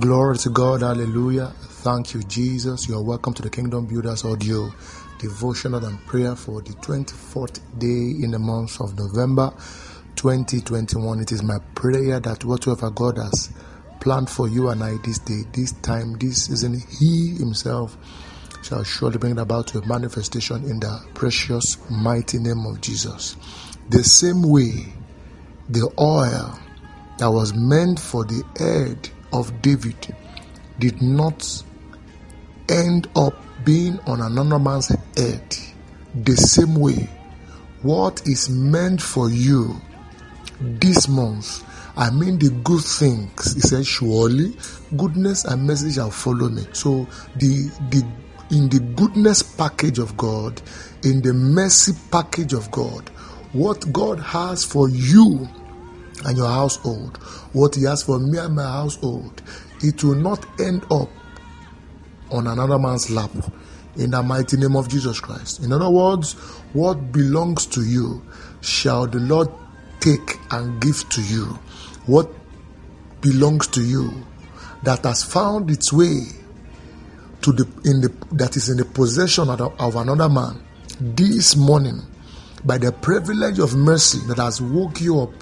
Glory to God, hallelujah. Thank you, Jesus. You are welcome to the Kingdom Builders Audio devotional and prayer for the 24th day in the month of November 2021. It is my prayer that whatever God has planned for you and I this day, this time, this season, He Himself shall surely bring it about to a manifestation in the precious, mighty name of Jesus. The same way the oil that was meant for the head of David did not end up being on another man's head. The same way, what is meant for you this month, I mean the good things. He said, Surely goodness and mercy shall follow me. So the the in the goodness package of God, in the mercy package of God, what God has for you and your household, what He has for me and my household, it will not end up on another man's lap in the mighty name of Jesus Christ. In other words, what belongs to you shall the Lord take and give to you. What belongs to you that has found its way to the in the that is in the possession of, of another man this morning by the privilege of mercy that has woke you up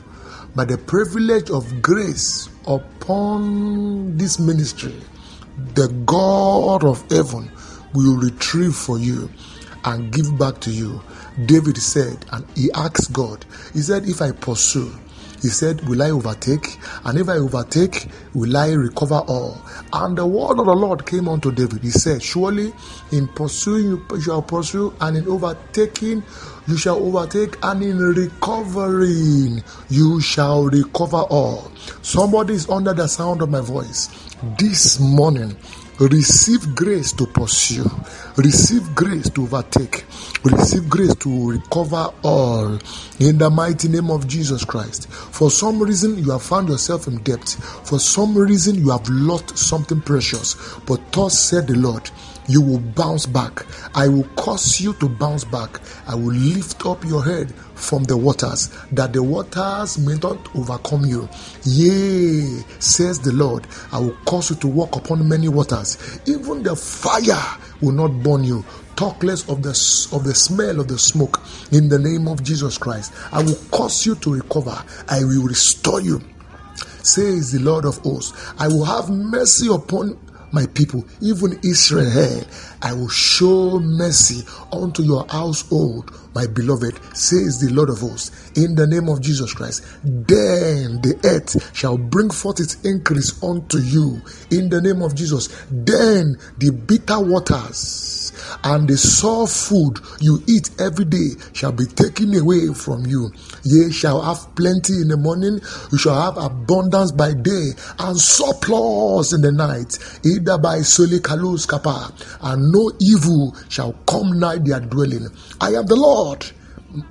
by the privilege of grace upon this ministry, the God of heaven will retrieve for you and give back to you. David said, and he asked God, he said, If I pursue, he said, Will I overtake? And if I overtake, will I recover all? And the word of the Lord came unto David. He said, Surely in pursuing you shall pursue, and in overtaking you shall overtake, and in recovering you shall recover all. Somebody is under the sound of my voice this morning receive grace to pursue, receive grace to overtake, receive grace to recover all. In the mighty name of Jesus Christ. For some reason, you have found yourself in debt, for some reason, you have lost something precious, but thus said the Lord you will bounce back. I will cause you to bounce back. I will lift up your head from the waters, that the waters may not overcome you. Yea, says the Lord, I will cause you to walk upon many waters. Even the fire will not burn you talk less of the of the smell of the smoke in the name of Jesus Christ. I will cause you to recover. I will restore you. Says the Lord of hosts. I will have mercy upon my people, even Israel. I will show mercy unto your household, my beloved, says the Lord of hosts, in the name of Jesus Christ. Then the earth shall bring forth its increase unto you, in the name of Jesus. Then the bitter waters and the sour food you eat every day shall be taken away from you. Ye shall have plenty in the morning, you shall have abundance by day, and surplus in the night, either by solikalus kapa, and no evil shall come nigh their dwelling. I am the Lord,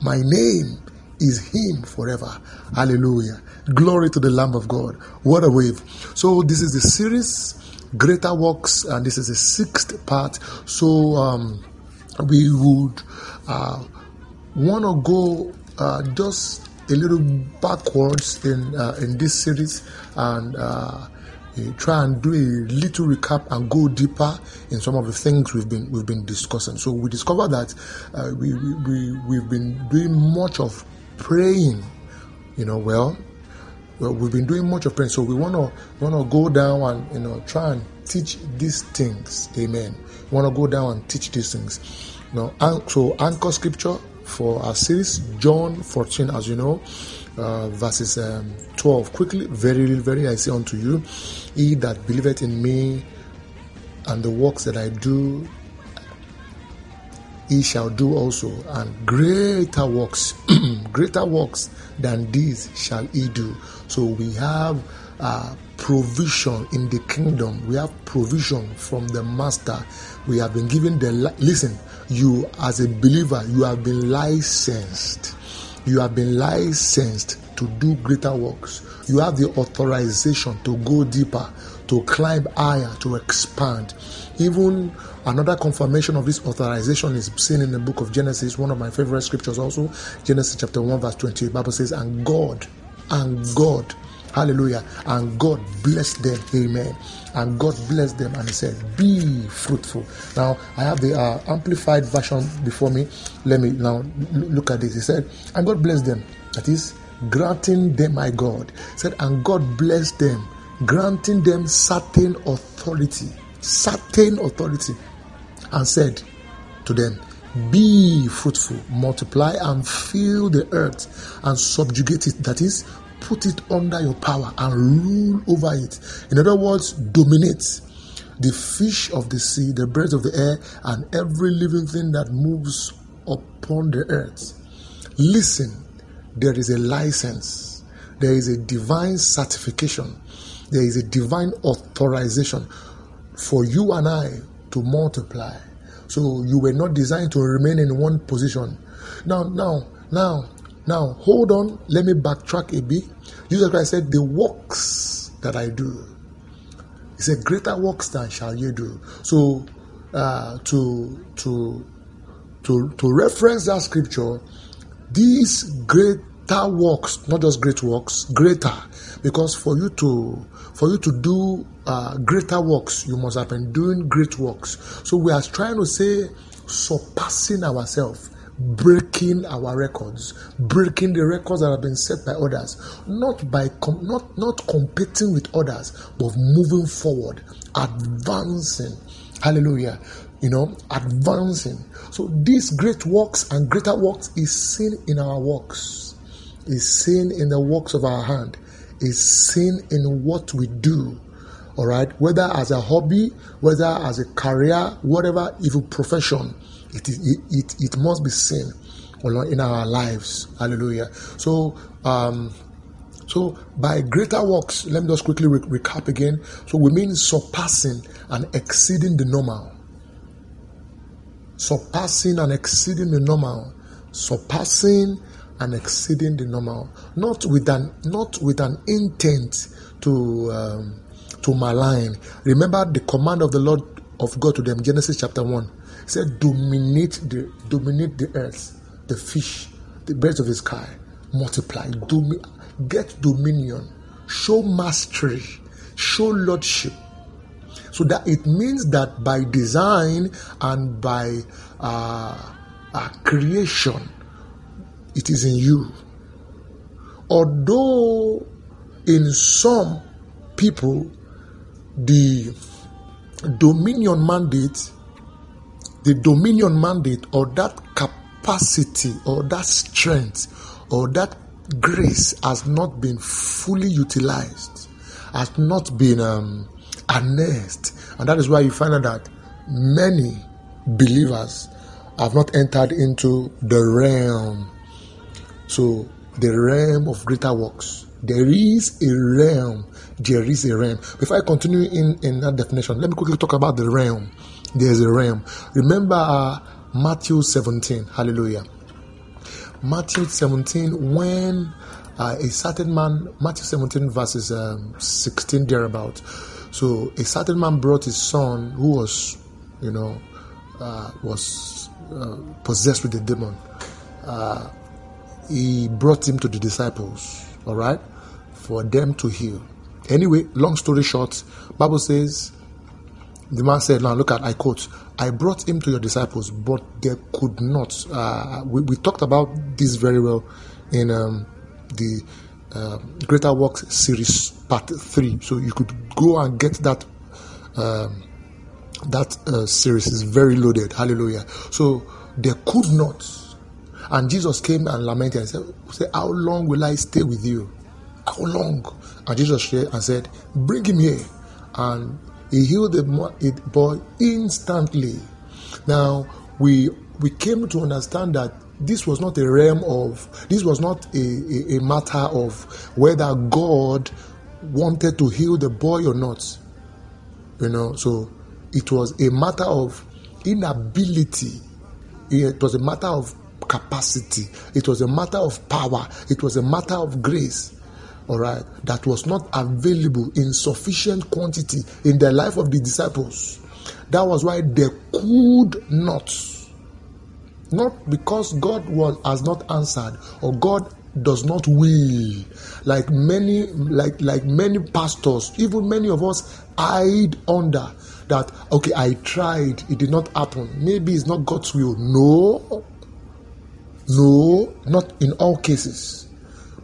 my name is Him forever. Hallelujah. Glory to the Lamb of God. What a wave. So, this is the series greater works, and this is the sixth part. So um, we would uh, want to go uh, just a little backwards in uh, in this series and try and do a little recap and go deeper in some of the things we've been we've been discussing. So we discovered that uh, we, we we've been doing much of praying. You know, well, well, we've been doing much of praying, so we want to want to go down and you know try and teach these things. Amen. We want to go down and teach these things. You so anchor scripture for our series, John 14, as you know, uh, verses um, 12. Quickly, very, very, I say unto you, he that believeth in me, and the works that I do, he shall do also, and greater works, greater works than these shall he do. So we have uh, provision in the kingdom. We have provision from the master. We have been given the listen. You, as a believer, you have been licensed. You have been licensed to do greater works. You have the authorization to go deeper, to climb higher, to expand. Even another confirmation of this authorization is seen in the book of Genesis, one of my favorite scriptures also. Genesis chapter 1, verse 20. The Bible says, And God, and God Hallelujah. And God blessed them. Amen. And God blessed them and He said, Be fruitful. Now, I have the uh, amplified version before me. Let me now look at this. He said, And God blessed them. That is, granting them, my God. He said, And God blessed them, granting them certain authority. Certain authority. And said to them, be fruitful, multiply, and fill the earth and subjugate it. That is, put it under your power and rule over it. In other words, dominate the fish of the sea, the birds of the air, and every living thing that moves upon the earth. Listen, there is a license, there is a divine certification, there is a divine authorization for you and I to multiply. So you were not designed to remain in one position. Now, now, now, now, hold on. Let me backtrack a bit. Jesus Christ said, The works that I do. He said, Greater works than shall you do. So, uh, to, to, to, to reference that scripture, these greater works, not just great works, greater, because for you to for you to do uh, greater works, you must have been doing great works. So we are trying to say surpassing ourselves breaking our records, breaking the records that have been set by others, not by com- not not competing with others, but moving forward, advancing. Hallelujah. You know, advancing. So these great works and greater works is seen in our works, is seen in the works of our hand, is seen in what we do. All right, whether as a hobby, whether as a career, whatever evil profession it, is, it, it, it must be seen in our lives. Hallelujah. So, um, so by greater works, let me just quickly re- recap again. So we mean surpassing and exceeding the normal. Surpassing and exceeding the normal. Surpassing and exceeding the normal. Not with an not with an intent to um, to malign. Remember the command of the Lord of God to them, Genesis chapter 1 said, dominate the dominate the earth, the fish, the birds of the sky, multiply, domi- get dominion, show mastery, show lordship. So that it means that by design and by uh, uh, creation, it is in you. Although in some people, the dominion mandate the dominion mandate or that capacity or that strength or that grace has not been fully utilized, has not been um. And that is why you find out that many believers have not entered into the realm. So, the realm of greater works. There is a realm. There is a realm. Before I continue in, in that definition, let me quickly talk about the realm there's a realm. Remember uh, Matthew 17. Hallelujah. Matthew 17, when uh, a certain man, Matthew 17, verses um, 16 thereabout. So a certain man brought his son who was, you know, uh, was uh, possessed with a demon. Uh, he brought him to the disciples, all right, for them to heal. Anyway, long story short, Bible says the man said, Now look at, I quote, I brought him to your disciples, but they could not. Uh, we, we, talked about this very well in um, the uh, Greater Works series, part three. So you could go and get that. Um, that uh, series is very loaded. Hallelujah. So they could not. And Jesus came and lamented and said, How long will I stay with you? How long? And Jesus said, and said Bring him here. And he healed the boy instantly. Now, we, we came to understand that this was not a realm of, this was not a, a, a matter of whether God wanted to heal the boy or not. You know, so it was a matter of inability. It was a matter of capacity. It was a matter of power. It was a matter of grace all right, that was not available in sufficient quantity in the life of the disciples. That was why they could not. Not because God was has not answered or God does not will like many like like many pastors even many of us hide under that okay i tried it did not happen maybe it's not god's will no no not in all cases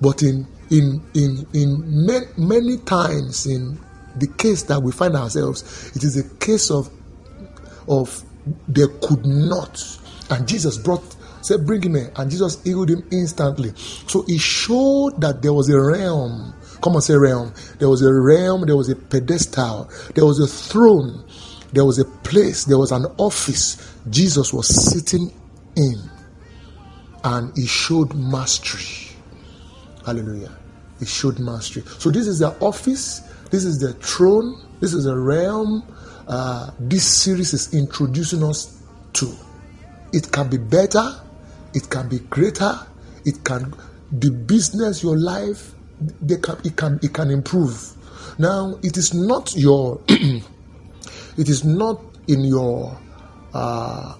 but in in in in many, many times in the case that we find ourselves it is a case of of they could not. And jesus brought said bring him and jesus healed him instantly. So he showed that there was a realm come on say realm. There was a realm there was a pedestal there was a throne there was a place there was an office jesus was sitting in and he showed mastery. Hallelujah. He showed mastery. So this is the office. This is the throne. This is the realm uh, this series is introducing us to. It can be better. It can be greater. It can the business your life they can it can it can improve. Now it is not your it is not in your uh,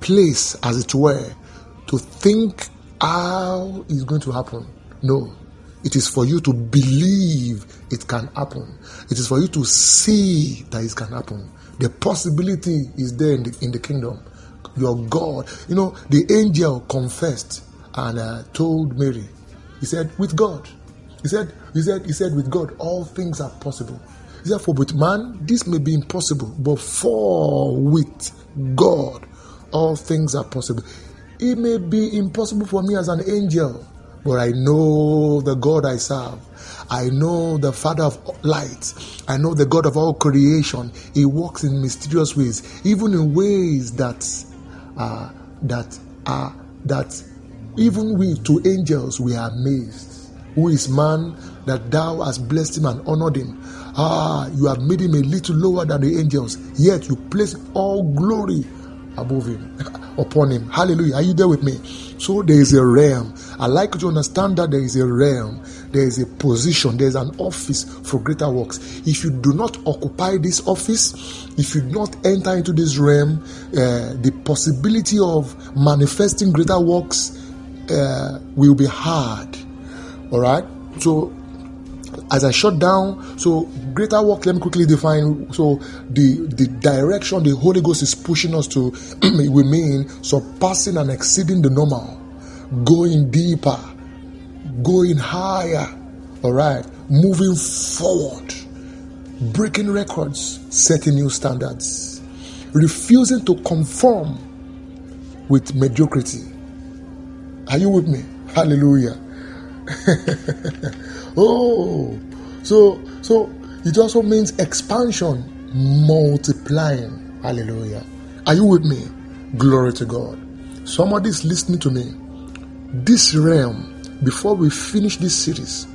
place as it were to think how it's going to happen no it is for you to believe it can happen it is for you to see that it can happen the possibility is there in the, in the kingdom your God. You know, the angel confessed and uh, told Mary, he said, with God. He said, he said, he said, with God, all things are possible. He said, for with man, this may be impossible, but for with God, all things are possible. It may be impossible for me as an angel, but I know the God I serve. I know the Father of light. I know the God of all creation. He works in mysterious ways, even in ways that uh, that are that even we to angels we are amazed. Who is man that thou hast blessed him and honored him? Ah, you have made him a little lower than the angels, yet you place all glory above him, upon him. Hallelujah. Are you there with me? So there is a realm. I like you to understand that there is a realm, there is a position, there is an office for greater works. If you do not occupy this office, if you do not enter into this realm, uh, the possibility of manifesting greater works uh, will be hard. All right. So as I shut down, so greater work, let me quickly define. So the the direction the Holy Ghost is pushing us to, we mean surpassing and exceeding the normal, going deeper, going higher. All right, moving forward, breaking records, setting new standards, refusing to conform with mediocrity. Are you with me? Hallelujah. oh, so so it also means expansion, multiplying. Hallelujah. Are you with me? Glory to God. Somebody's listening to me. This realm, before we finish this series,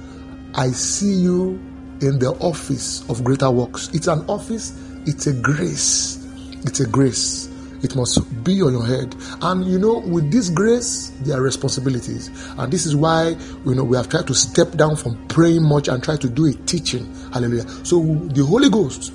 I see you in the office of greater works. It's an office, it's a grace. It's a grace. It must be on your head. And you know, with this grace, there are responsibilities. And this is why you know we have tried to step down from praying much and try to do a teaching. Hallelujah. So the Holy Ghost,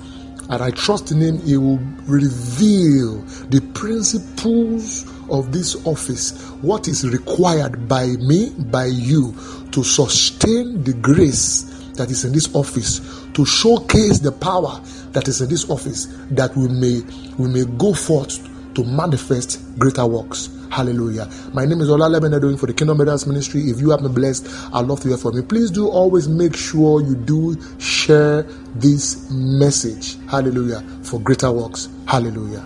and I trust in him, he will reveal the principles of this office, what is required by me, by you, to sustain the grace that is in this office, to showcase the power that is in this office, that we may we may go forth to manifest greater works. Hallelujah. My name is Olalebe doing for the Kingdom Builders Ministry. If you have been blessed, I'd love to hear from you. Please do always make sure you do share this message. Hallelujah. For greater works. Hallelujah.